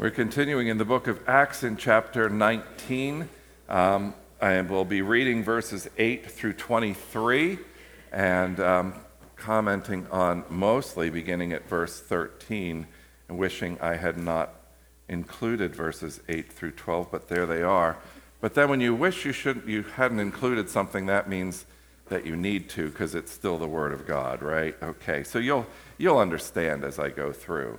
We're continuing in the book of Acts in chapter 19. Um, I will be reading verses 8 through 23 and um, commenting on mostly beginning at verse 13 and wishing I had not included verses 8 through 12, but there they are. But then when you wish you, should, you hadn't included something, that means that you need to because it's still the Word of God, right? Okay, so you'll, you'll understand as I go through.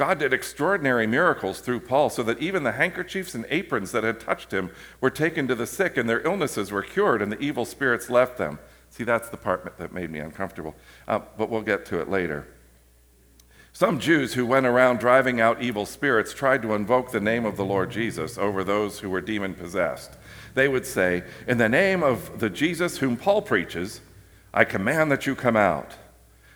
God did extraordinary miracles through Paul so that even the handkerchiefs and aprons that had touched him were taken to the sick and their illnesses were cured and the evil spirits left them. See, that's the part that made me uncomfortable, uh, but we'll get to it later. Some Jews who went around driving out evil spirits tried to invoke the name of the Lord Jesus over those who were demon possessed. They would say, In the name of the Jesus whom Paul preaches, I command that you come out.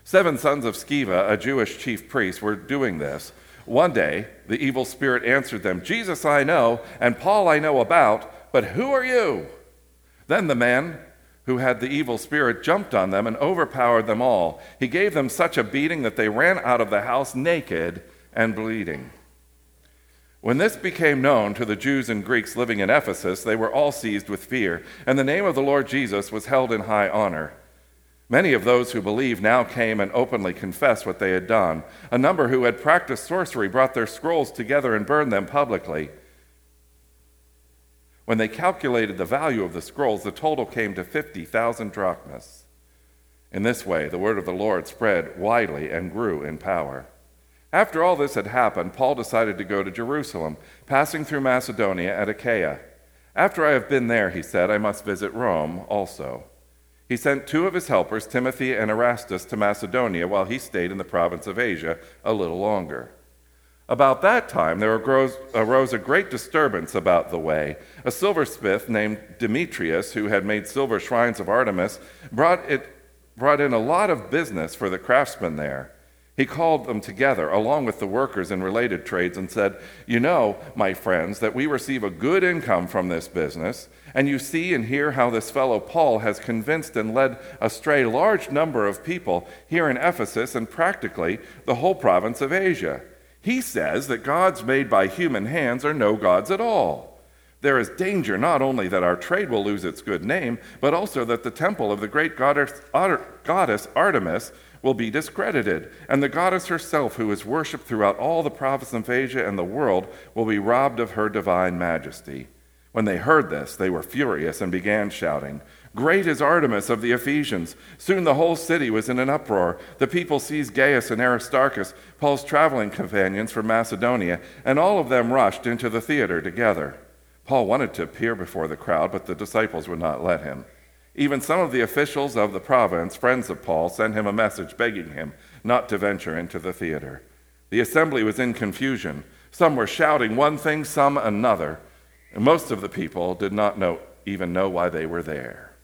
Seven sons of Sceva, a Jewish chief priest, were doing this. One day, the evil spirit answered them, Jesus I know, and Paul I know about, but who are you? Then the man who had the evil spirit jumped on them and overpowered them all. He gave them such a beating that they ran out of the house naked and bleeding. When this became known to the Jews and Greeks living in Ephesus, they were all seized with fear, and the name of the Lord Jesus was held in high honor. Many of those who believed now came and openly confessed what they had done. A number who had practiced sorcery brought their scrolls together and burned them publicly. When they calculated the value of the scrolls, the total came to 50,000 drachmas. In this way, the word of the Lord spread widely and grew in power. After all this had happened, Paul decided to go to Jerusalem, passing through Macedonia and Achaia. After I have been there, he said, I must visit Rome also. He sent two of his helpers, Timothy and Erastus, to Macedonia while he stayed in the province of Asia a little longer. About that time, there arose, a great disturbance about the way. A silversmith named Demetrius, who had made silver shrines of Artemis, brought, it, brought in a lot of business for the craftsmen there. He called them together, along with the workers in related trades, and said, You know, my friends, that we receive a good income from this business, and you see and hear how this fellow Paul has convinced and led astray a large number of people here in Ephesus and practically the whole province of Asia. He says that gods made by human hands are no gods at all. There is danger not only that our trade will lose its good name, but also that the temple of the great goddess, goddess Artemis will be discredited, and the goddess herself, who is worshipped throughout all the province of Asia and the world, will be robbed of her divine majesty. When they heard this, they were furious and began shouting, Great is Artemis of the Ephesians. Soon the whole city was in an uproar. The people seized Gaius and Aristarchus, Paul's traveling companions from Macedonia, and all of them rushed into the theater together. Paul wanted to appear before the crowd, but the disciples would not let him. Even some of the officials of the province, friends of Paul, sent him a message begging him not to venture into the theater. The assembly was in confusion. Some were shouting one thing, some another, and most of the people did not know, even know why they were there.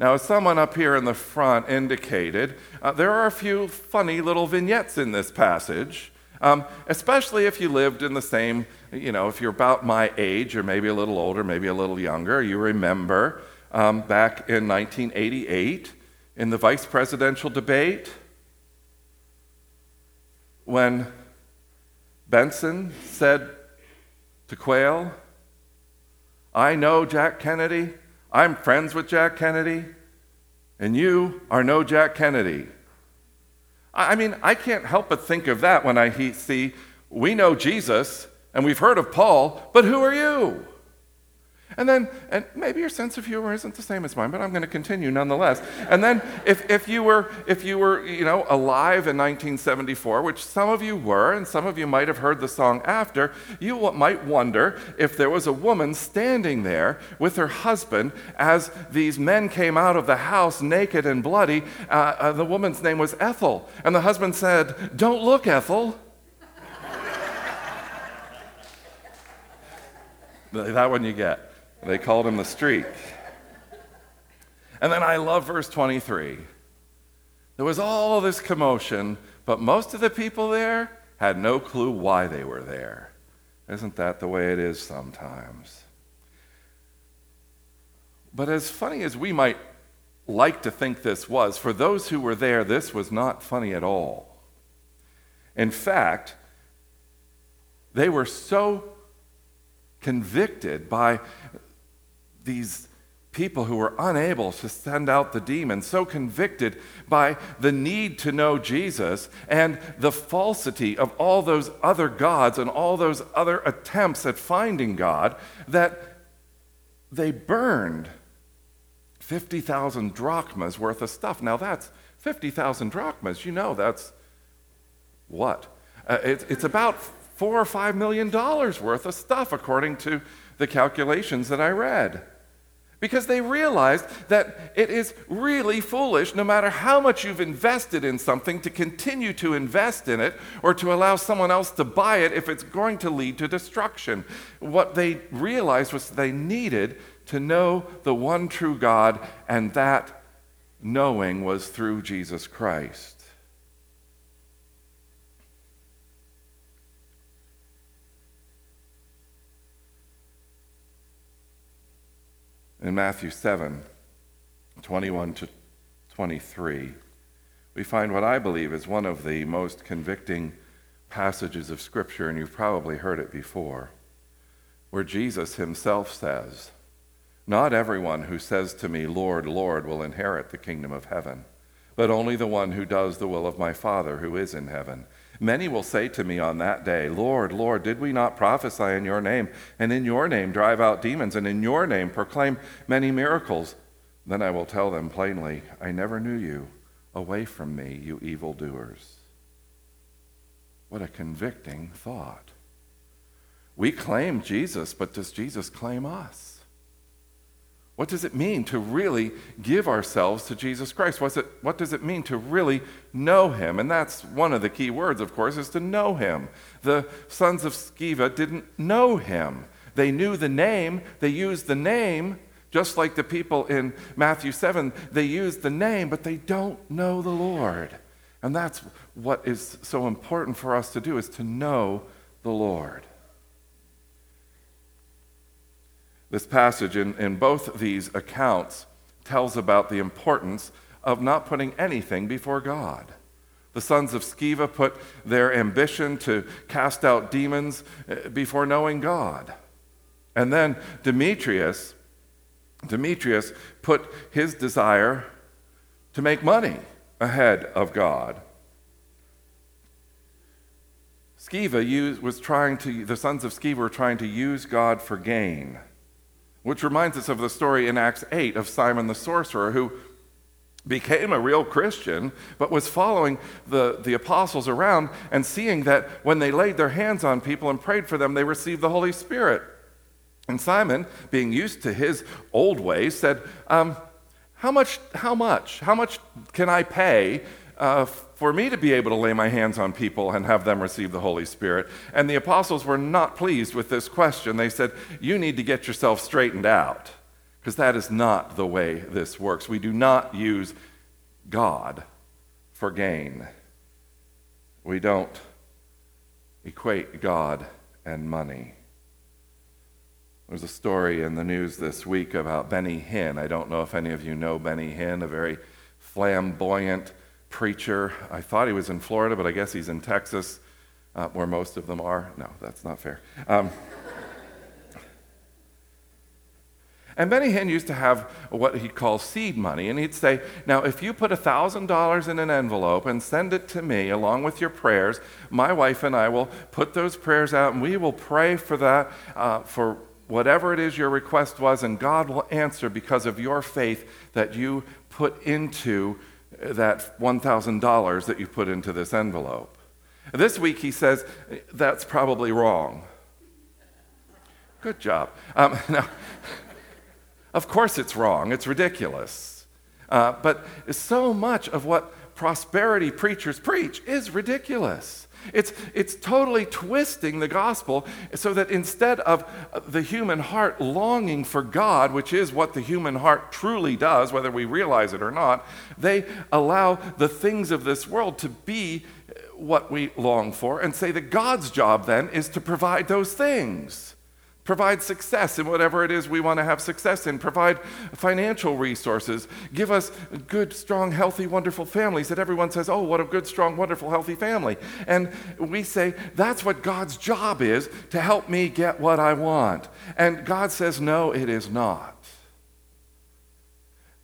Now, as someone up here in the front indicated, uh, there are a few funny little vignettes in this passage, um, especially if you lived in the same you know, if you're about my age or maybe a little older, maybe a little younger, you remember um, back in 1988 in the vice presidential debate when Bentsen said to Quayle, I know Jack Kennedy, I'm friends with Jack Kennedy, and you are no Jack Kennedy. I mean, I can't help but think of that when I see we know Jesus and we've heard of Paul, but who are you? And then, and maybe your sense of humor isn't the same as mine, but I'm going to continue nonetheless. And then, if, if you were, if you were, you know, alive in 1974, which some of you were, and some of you might have heard the song after, you might wonder if there was a woman standing there with her husband as these men came out of the house naked and bloody. Uh, uh, the woman's name was Ethel, and the husband said, "Don't look, Ethel." That one you get. They called him the streak. And then I love verse 23. There was all this commotion, but most of the people there had no clue why they were there. Isn't that the way it is sometimes? But as funny as we might like to think this was, for those who were there, this was not funny at all. In fact, they were so convicted by these people who were unable to send out the demons, so convicted by the need to know Jesus and the falsity of all those other gods and all those other attempts at finding God, that they burned 50,000 drachmas worth of stuff. Now, that's 50,000 drachmas. You know, that's what? Uh, it, it's about four or five million dollars worth of stuff, according to the calculations that I read. Because they realized that it is really foolish, no matter how much you've invested in something, to continue to invest in it or to allow someone else to buy it if it's going to lead to destruction. What they realized was they needed to know the one true God, and that knowing was through Jesus Christ. In Matthew 7 21 to 23, we find what I believe is one of the most convicting passages of Scripture, and you've probably heard it before, where Jesus himself says, Not everyone who says to me, Lord, Lord, will inherit the kingdom of heaven, but only the one who does the will of my Father who is in heaven. Many will say to me on that day, Lord, Lord, did we not prophesy in your name, and in your name drive out demons, and in your name proclaim many miracles? Then I will tell them plainly, I never knew you. Away from me, you evildoers. What a convicting thought. We claim Jesus, but does Jesus claim us? What does it mean to really give ourselves to Jesus Christ? It, what does it mean to really know him? And that's one of the key words, of course, is to know him. The sons of Sceva didn't know him. They knew the name, they used the name, just like the people in Matthew 7, they used the name, but they don't know the Lord. And that's what is so important for us to do is to know the Lord. This passage in, in both these accounts tells about the importance of not putting anything before God. The sons of Sceva put their ambition to cast out demons eh, before knowing God. And then Demetrius, Demetrius put his desire to make money ahead of God. Sceva used, was trying to, the sons of Sceva were trying to use God for gain which reminds us of the story in Acts 8 of Simon the sorcerer, who became a real Christian, but was following the, the apostles around and seeing that when they laid their hands on people and prayed for them, they received the Holy Spirit. And Simon, being used to his old ways, said, um, how, much, how much? How much can I pay uh, for me to be able to lay my hands on people and have them receive the Holy Spirit. And the apostles were not pleased with this question. They said, You need to get yourself straightened out, because that is not the way this works. We do not use God for gain, we don't equate God and money. There's a story in the news this week about Benny Hinn. I don't know if any of you know Benny Hinn, a very flamboyant preacher. I thought he was in Florida, but I guess he's in Texas, uh, where most of them are. No, that's not fair. Um, and Benny Hinn used to have what he calls seed money, and he'd say, Now, if you put $1,000 in an envelope and send it to me along with your prayers, my wife and I will put those prayers out and we will pray for that, uh, for whatever it is your request was, and God will answer because of your faith that you put into that $1,000 that you put into this envelope. This week he says, that's probably wrong. Good job. Um, now, of course it's wrong, it's ridiculous. Uh, but so much of what prosperity preachers preach is ridiculous. It's, it's totally twisting the gospel so that instead of the human heart longing for God, which is what the human heart truly does, whether we realize it or not, they allow the things of this world to be what we long for and say that God's job then is to provide those things. Provide success in whatever it is we want to have success in. Provide financial resources. Give us good, strong, healthy, wonderful families that everyone says, oh, what a good, strong, wonderful, healthy family. And we say, that's what God's job is to help me get what I want. And God says, no, it is not.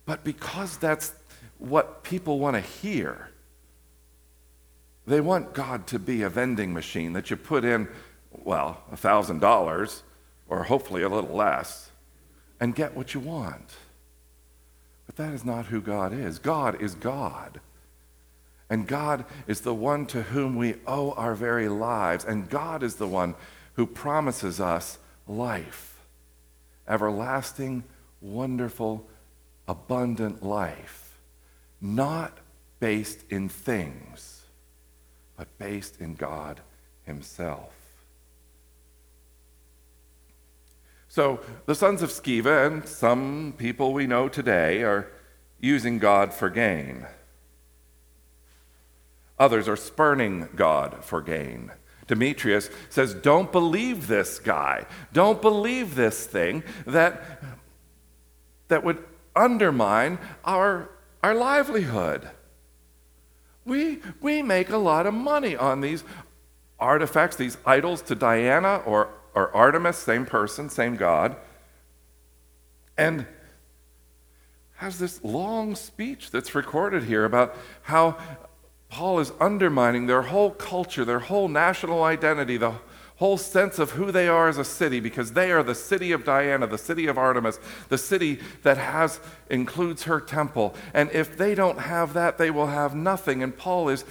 But because that's what people want to hear, they want God to be a vending machine that you put in, well, a $1,000 or hopefully a little less, and get what you want. But that is not who God is. God is God. And God is the one to whom we owe our very lives. And God is the one who promises us life everlasting, wonderful, abundant life. Not based in things, but based in God Himself. So the sons of Sceva and some people we know today are using God for gain. Others are spurning God for gain. Demetrius says, Don't believe this guy. Don't believe this thing that, that would undermine our, our livelihood. We, we make a lot of money on these artifacts, these idols to Diana or or Artemis, same person, same God, and has this long speech that's recorded here about how Paul is undermining their whole culture, their whole national identity, the whole sense of who they are as a city because they are the city of Diana, the city of Artemis, the city that has includes her temple. And if they don't have that, they will have nothing. And Paul is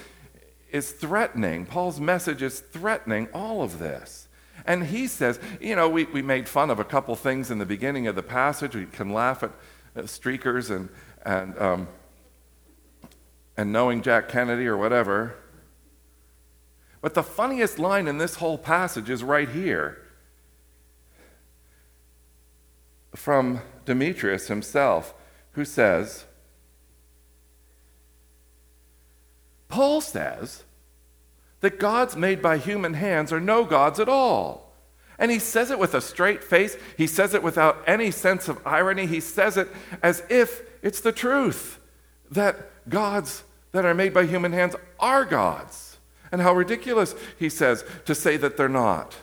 is threatening. Paul's message is threatening all of this. And he says, you know, we, we made fun of a couple things in the beginning of the passage. We can laugh at, streakers and, and, um, and knowing Jack Kennedy or whatever. But the funniest line in this whole passage is right here from Demetrius himself, who says, Paul says, that gods made by human hands are no gods at all. And he says it with a straight face. He says it without any sense of irony. He says it as if it's the truth that gods that are made by human hands are gods. And how ridiculous, he says, to say that they're not.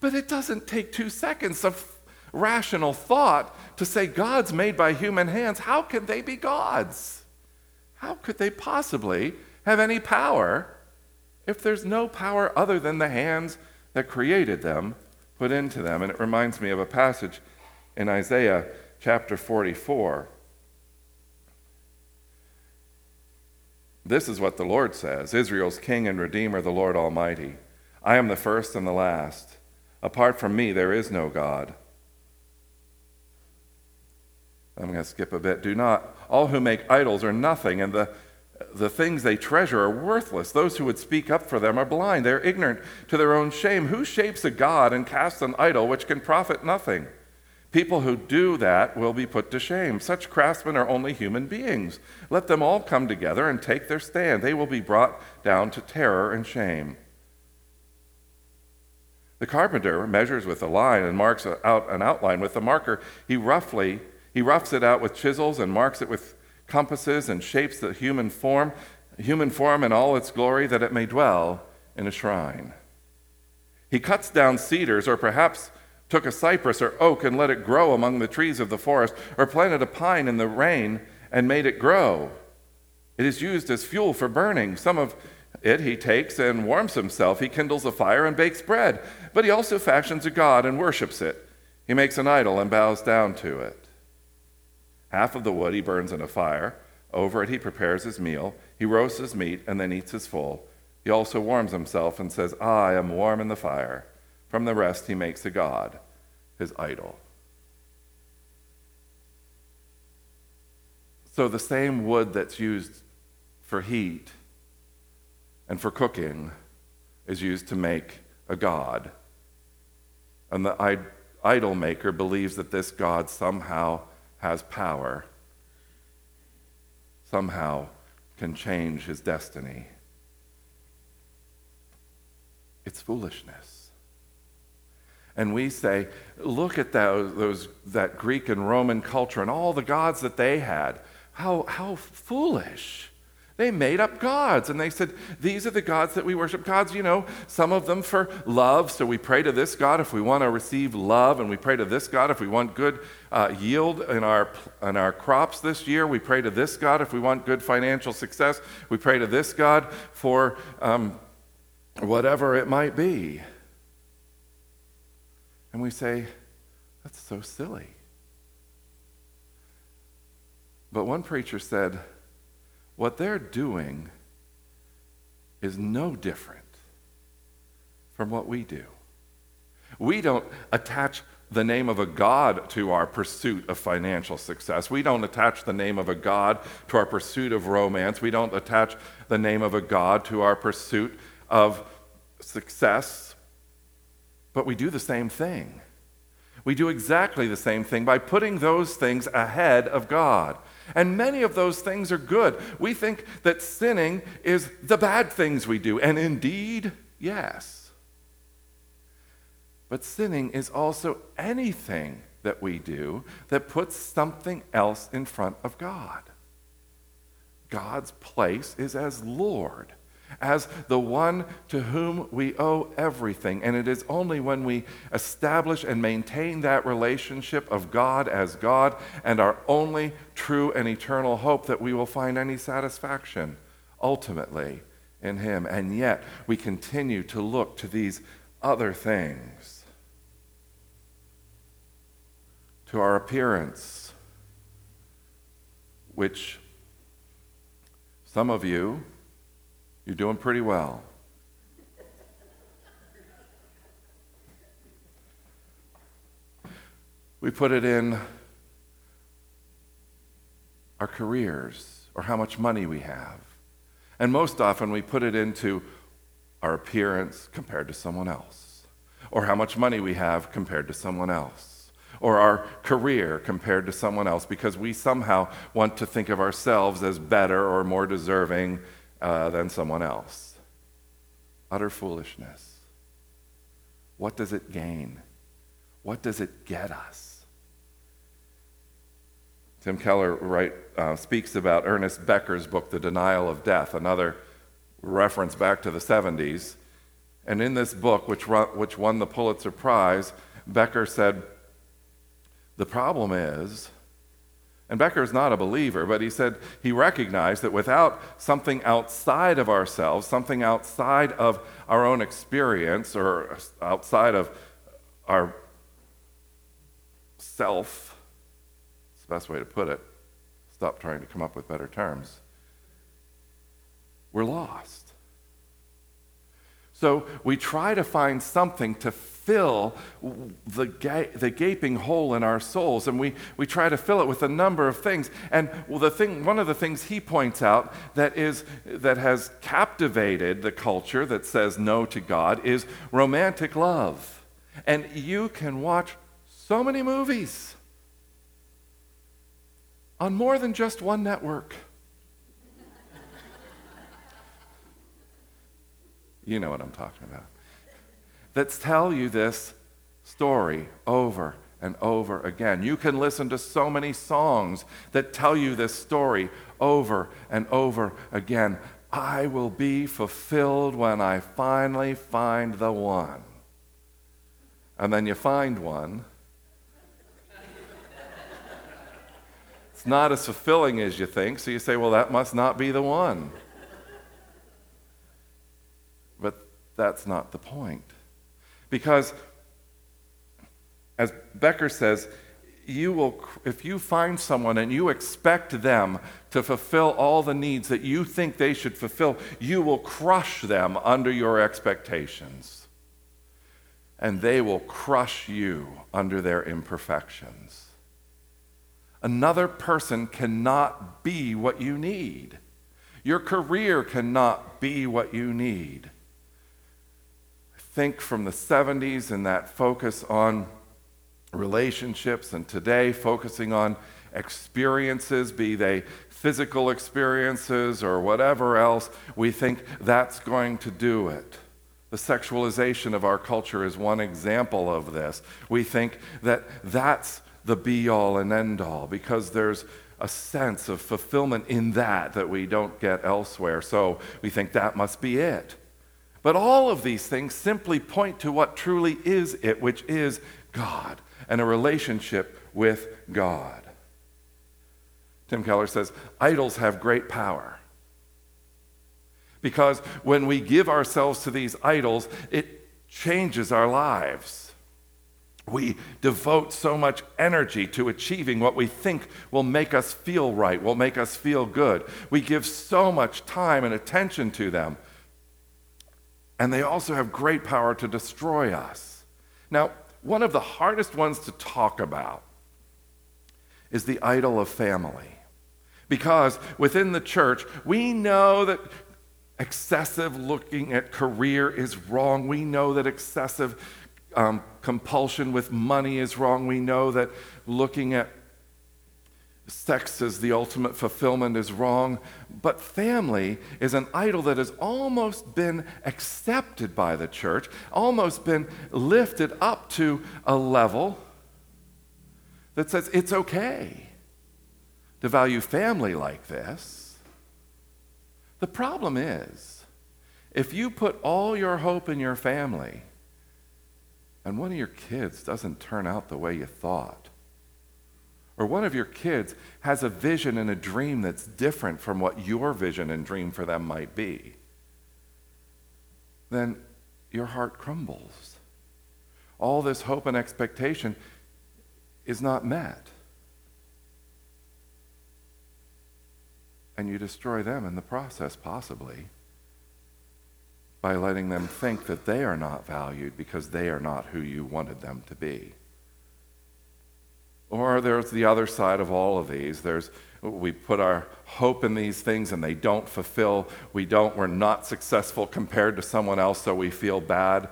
But it doesn't take two seconds of rational thought to say gods made by human hands. How can they be gods? How could they possibly have any power if there's no power other than the hands that created them put into them? And it reminds me of a passage in Isaiah chapter 44. This is what the Lord says Israel's king and redeemer, the Lord Almighty. I am the first and the last. Apart from me, there is no God. I'm going to skip a bit. Do not, all who make idols are nothing, and the the things they treasure are worthless. Those who would speak up for them are blind. They're ignorant to their own shame. Who shapes a god and casts an idol which can profit nothing? People who do that will be put to shame. Such craftsmen are only human beings. Let them all come together and take their stand. They will be brought down to terror and shame. The carpenter measures with a line and marks out an outline with a marker. He roughly he roughs it out with chisels and marks it with compasses and shapes the human form, human form in all its glory, that it may dwell in a shrine. He cuts down cedars, or perhaps took a cypress or oak and let it grow among the trees of the forest, or planted a pine in the rain and made it grow. It is used as fuel for burning. Some of it he takes and warms himself. He kindles a fire and bakes bread. But he also fashions a god and worships it. He makes an idol and bows down to it. Half of the wood he burns in a fire. Over it he prepares his meal. He roasts his meat and then eats his full. He also warms himself and says, I am warm in the fire. From the rest he makes a god, his idol. So the same wood that's used for heat and for cooking is used to make a god. And the idol maker believes that this God somehow has power, somehow can change his destiny. It's foolishness. And we say, look at those, those, that Greek and Roman culture and all the gods that they had. How, how foolish. They made up gods and they said, These are the gods that we worship. Gods, you know, some of them for love. So we pray to this God if we want to receive love, and we pray to this God if we want good uh, yield in our, in our crops this year. We pray to this God if we want good financial success. We pray to this God for um, whatever it might be. And we say, That's so silly. But one preacher said, what they're doing is no different from what we do. We don't attach the name of a God to our pursuit of financial success. We don't attach the name of a God to our pursuit of romance. We don't attach the name of a God to our pursuit of success. But we do the same thing. We do exactly the same thing by putting those things ahead of God. And many of those things are good. We think that sinning is the bad things we do. And indeed, yes. But sinning is also anything that we do that puts something else in front of God. God's place is as Lord as the one to whom we owe everything. And it is only when we establish and maintain that relationship of God as God and our only true and eternal hope that we will find any satisfaction ultimately in Him. And yet, we continue to look to these other things, to our appearance, which some of you, you're doing pretty well. We put it in our careers or how much money we have. And most often we put it into our appearance compared to someone else, or how much money we have compared to someone else, or our career compared to someone else, because we somehow want to think of ourselves as better or more deserving uh, than someone else. Utter foolishness. What does it gain? What does it get us? Tim Keller write, uh, speaks about Ernest Becker's book, The Denial of Death, another reference back to the 70s. And in this book, which, which won the Pulitzer Prize, Becker said, The problem is and Becker is not a believer, but he said he recognized that without something outside of ourselves, something outside of our own experience or outside of our self, it's the best way to put it, stop trying to come up with better terms, we're lost. So we try to find something to fill the, ga- the gaping hole in our souls, and we, we try to fill it with a number of things. And the thing, one of the things he points out that, is, that has captivated the culture that says no to God is romantic love. And you can watch so many movies on more than just one network. You know what I'm talking about. That tell you this story over and over again. You can listen to so many songs that tell you this story over and over again. I will be fulfilled when I finally find the one. And then you find one. it's not as fulfilling as you think, so you say, well, that must not be the one. But that's not the point. Because, as Becker says, you will, if you find someone and you expect them to fulfill all the needs that you think they should fulfill, you will crush them under your expectations. And they will crush you under their imperfections. Another person cannot be what you need. Your career cannot be what you need. Think from the 70s and that focus on relationships, and today focusing on experiences, be they physical experiences or whatever else, we think that's going to do it. The sexualization of our culture is one example of this. We think that that's the be all and end all because there's a sense of fulfillment in that that we don't get elsewhere. So we think that must be it. But all of these things simply point to what truly is it, which is God and a relationship with God. Tim Keller says idols have great power. Because when we give ourselves to these idols, it changes our lives. We devote so much energy to achieving what we think will make us feel right, will make us feel good. We give so much time and attention to them. And they also have great power to destroy us. Now, one of the hardest ones to talk about is the idol of family. Because within the church, we know that excessive looking at career is wrong. We know that excessive um, compulsion with money is wrong. We know that looking at sex as the ultimate fulfillment is wrong. But family is an idol that has almost been accepted by the church, almost been lifted up to a level that says it's okay to value family like this. The problem is, if you put all your hope in your family and one of your kids doesn't turn out the way you thought, or one of your kids has a vision and a dream that's different from what your vision and dream for them might be, then your heart crumbles. All this hope and expectation is not met. And you destroy them in the process, possibly, by letting them think that they are not valued because they are not who you wanted them to be. Or there's the other side of all of these. There's we put our hope in these things and they don't fulfill. We don't, we're not successful compared to someone else, so we feel bad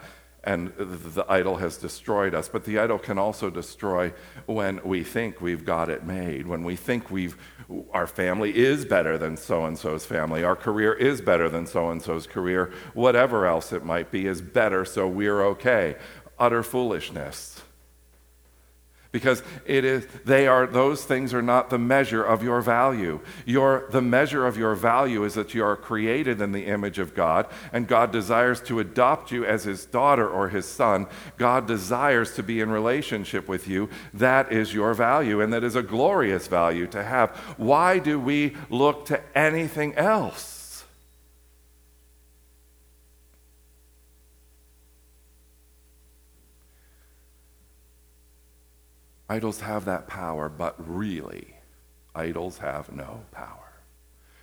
and the idol has destroyed us. But the idol can also destroy when we think we've got it made, when we think we've, our family is better than so and so's family, our career is better than so and so's career, whatever else it might be is better, so we're okay. Utter foolishness because it is they are those things are not the measure of your value. Your the measure of your value is that you are created in the image of god and god desires to adopt you as his daughter or his son. God desires to be in relationship with you. That is your value and that is a glorious value to have. Why do we look to anything else Idols have that power, but really, idols have no power.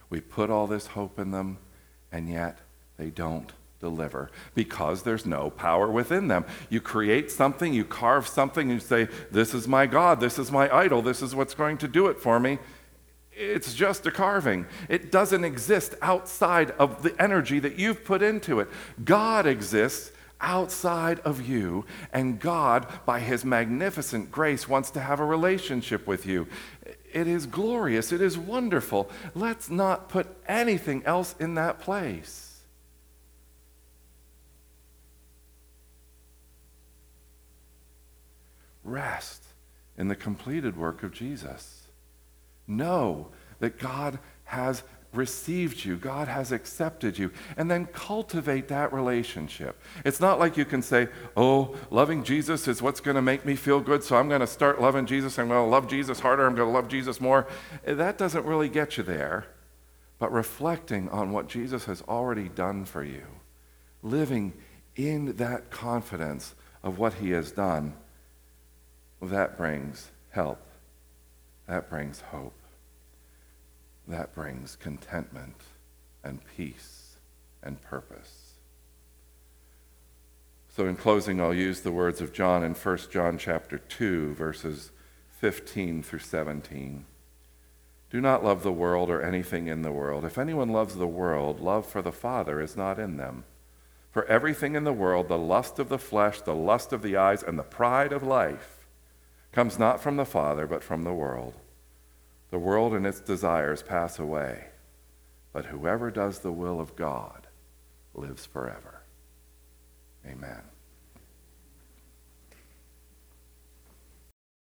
We put all this hope in them, and yet they don't deliver because there's no power within them. You create something, you carve something, and you say, This is my God, this is my idol, this is what's going to do it for me. It's just a carving. It doesn't exist outside of the energy that you've put into it. God exists outside of you, and God, by His magnificent grace, wants to have a relationship with you. It is glorious, it is wonderful. Let's not put anything else in that place. Rest in the completed work of Jesus. Know that God has received you, God has accepted you, and then cultivate that relationship. It's not like you can say, Oh, loving Jesus is what's going to make me feel good, so I'm going to start loving Jesus. I'm going to love Jesus harder. I'm going to love Jesus more. Eh, that doesn't really get you there. But reflecting on what Jesus has already done for you, living in that confidence of what he has done, that brings help. That brings hope that brings contentment and peace and purpose. So in closing I'll use the words of John in 1 John chapter 2 verses 15 through 17. Do not love the world or anything in the world. If anyone loves the world, love for the Father is not in them. For everything in the world, the lust of the flesh, the lust of the eyes, and the pride of life, comes not from the Father, but from the world. The world and its desires pass away, but whoever does the will of God lives forever. Amen.